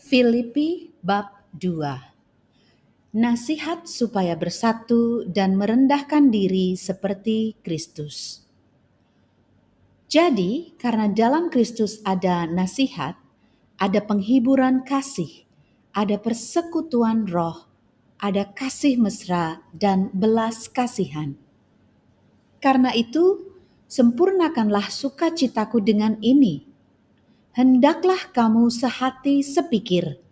Filipi bab 2 Nasihat supaya bersatu dan merendahkan diri seperti Kristus. Jadi, karena dalam Kristus ada nasihat, ada penghiburan kasih, ada persekutuan roh, ada kasih mesra dan belas kasihan. Karena itu, sempurnakanlah sukacitaku dengan ini. Hendaklah kamu sehati sepikir.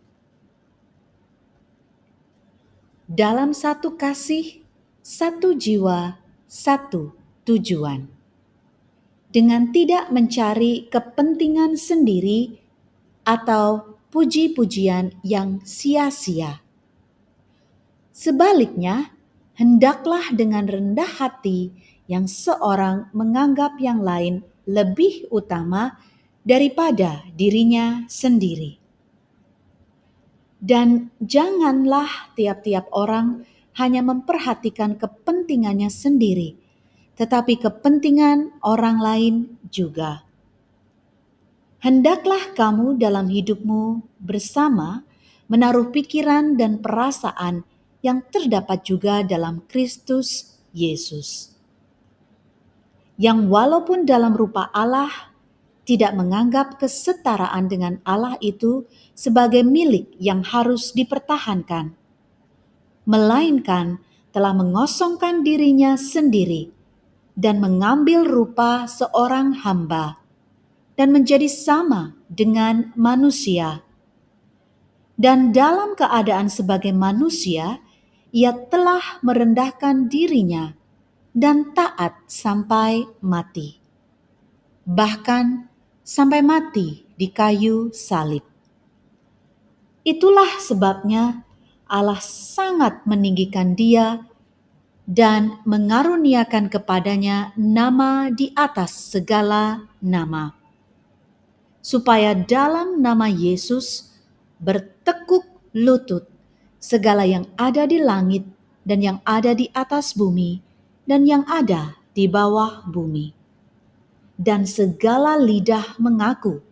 Dalam satu kasih, satu jiwa, satu tujuan. Dengan tidak mencari kepentingan sendiri atau puji-pujian yang sia-sia. Sebaliknya, hendaklah dengan rendah hati yang seorang menganggap yang lain lebih utama daripada dirinya sendiri. Dan janganlah tiap-tiap orang hanya memperhatikan kepentingannya sendiri, tetapi kepentingan orang lain juga. Hendaklah kamu dalam hidupmu bersama menaruh pikiran dan perasaan yang terdapat juga dalam Kristus Yesus. Yang walaupun dalam rupa Allah tidak menganggap kesetaraan dengan Allah itu sebagai milik yang harus dipertahankan, melainkan telah mengosongkan dirinya sendiri dan mengambil rupa seorang hamba dan menjadi sama dengan manusia. Dan dalam keadaan sebagai manusia, ia telah merendahkan dirinya dan taat sampai mati. Bahkan sampai mati di kayu salib. Itulah sebabnya Allah sangat meninggikan dia dan mengaruniakan kepadanya nama di atas segala nama. Supaya dalam nama Yesus bertekuk lutut segala yang ada di langit dan yang ada di atas bumi dan yang ada di bawah bumi dan segala lidah mengaku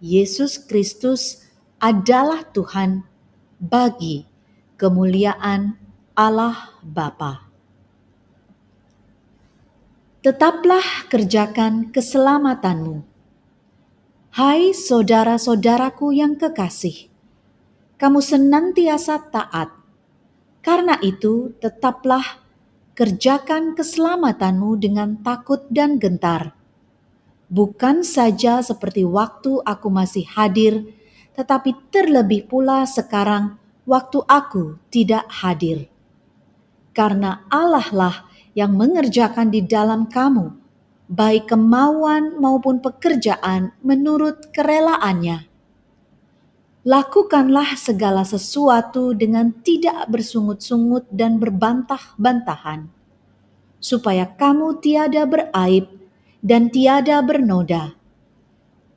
Yesus Kristus adalah Tuhan bagi kemuliaan Allah Bapa. Tetaplah kerjakan keselamatanmu. Hai saudara-saudaraku yang kekasih, kamu senantiasa taat. Karena itu, tetaplah kerjakan keselamatanmu dengan takut dan gentar bukan saja seperti waktu aku masih hadir, tetapi terlebih pula sekarang waktu aku tidak hadir. Karena Allah lah yang mengerjakan di dalam kamu, baik kemauan maupun pekerjaan menurut kerelaannya. Lakukanlah segala sesuatu dengan tidak bersungut-sungut dan berbantah-bantahan, supaya kamu tiada beraib dan tiada bernoda.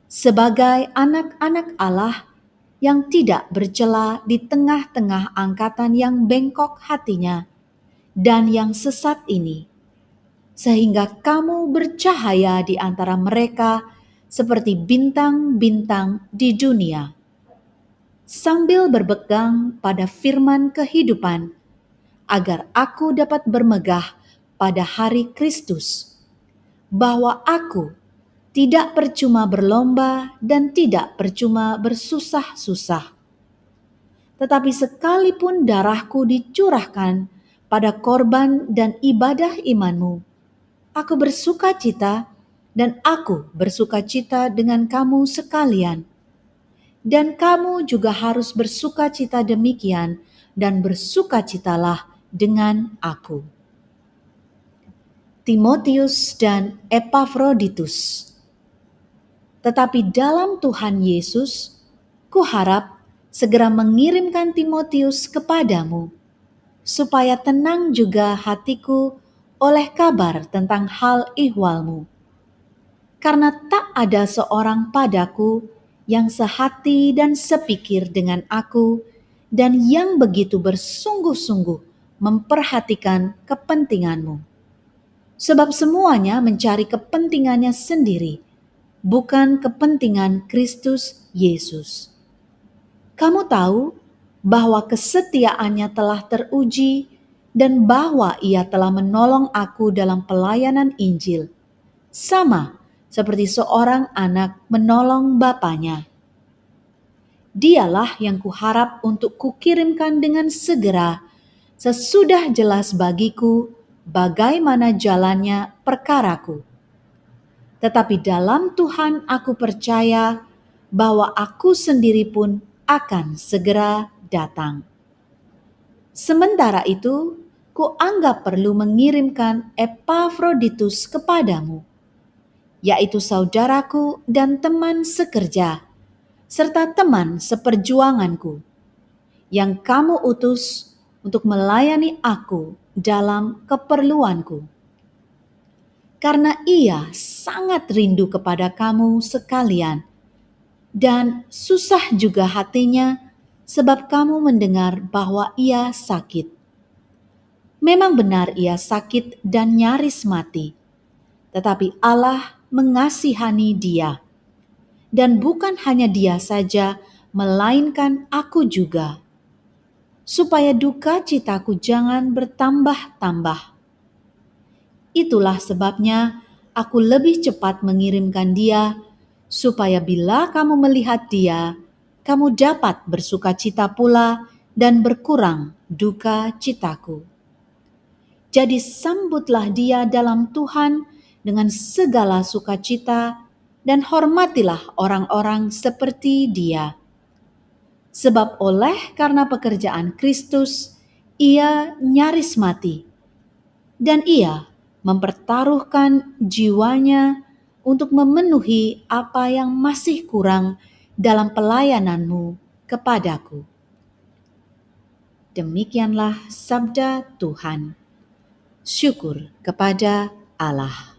Sebagai anak-anak Allah yang tidak bercela di tengah-tengah angkatan yang bengkok hatinya dan yang sesat ini, sehingga kamu bercahaya di antara mereka seperti bintang-bintang di dunia. Sambil berpegang pada firman kehidupan, agar aku dapat bermegah pada hari Kristus bahwa aku tidak percuma berlomba dan tidak percuma bersusah-susah. Tetapi sekalipun darahku dicurahkan pada korban dan ibadah imanmu, aku bersuka cita dan aku bersuka cita dengan kamu sekalian. Dan kamu juga harus bersuka cita demikian dan bersukacitalah dengan aku. Timotius dan Epafroditus. Tetapi dalam Tuhan Yesus, kuharap segera mengirimkan Timotius kepadamu, supaya tenang juga hatiku oleh kabar tentang hal ihwalmu. Karena tak ada seorang padaku yang sehati dan sepikir dengan aku dan yang begitu bersungguh-sungguh memperhatikan kepentinganmu sebab semuanya mencari kepentingannya sendiri, bukan kepentingan Kristus Yesus. Kamu tahu bahwa kesetiaannya telah teruji dan bahwa ia telah menolong aku dalam pelayanan Injil, sama seperti seorang anak menolong bapaknya. Dialah yang kuharap untuk kukirimkan dengan segera sesudah jelas bagiku bagaimana jalannya perkaraku. Tetapi dalam Tuhan aku percaya bahwa aku sendiri pun akan segera datang. Sementara itu, kuanggap perlu mengirimkan Epafroditus kepadamu, yaitu saudaraku dan teman sekerja, serta teman seperjuanganku, yang kamu utus untuk melayani aku dalam keperluanku. Karena ia sangat rindu kepada kamu sekalian, dan susah juga hatinya sebab kamu mendengar bahwa ia sakit. Memang benar ia sakit dan nyaris mati, tetapi Allah mengasihani dia. Dan bukan hanya dia saja, melainkan aku juga. Supaya duka citaku jangan bertambah-tambah. Itulah sebabnya aku lebih cepat mengirimkan dia supaya bila kamu melihat dia, kamu dapat bersuka cita pula dan berkurang duka citaku. Jadi sambutlah dia dalam Tuhan dengan segala sukacita dan hormatilah orang-orang seperti dia. Sebab oleh karena pekerjaan Kristus, ia nyaris mati. Dan ia mempertaruhkan jiwanya untuk memenuhi apa yang masih kurang dalam pelayananmu kepadaku. Demikianlah sabda Tuhan. Syukur kepada Allah.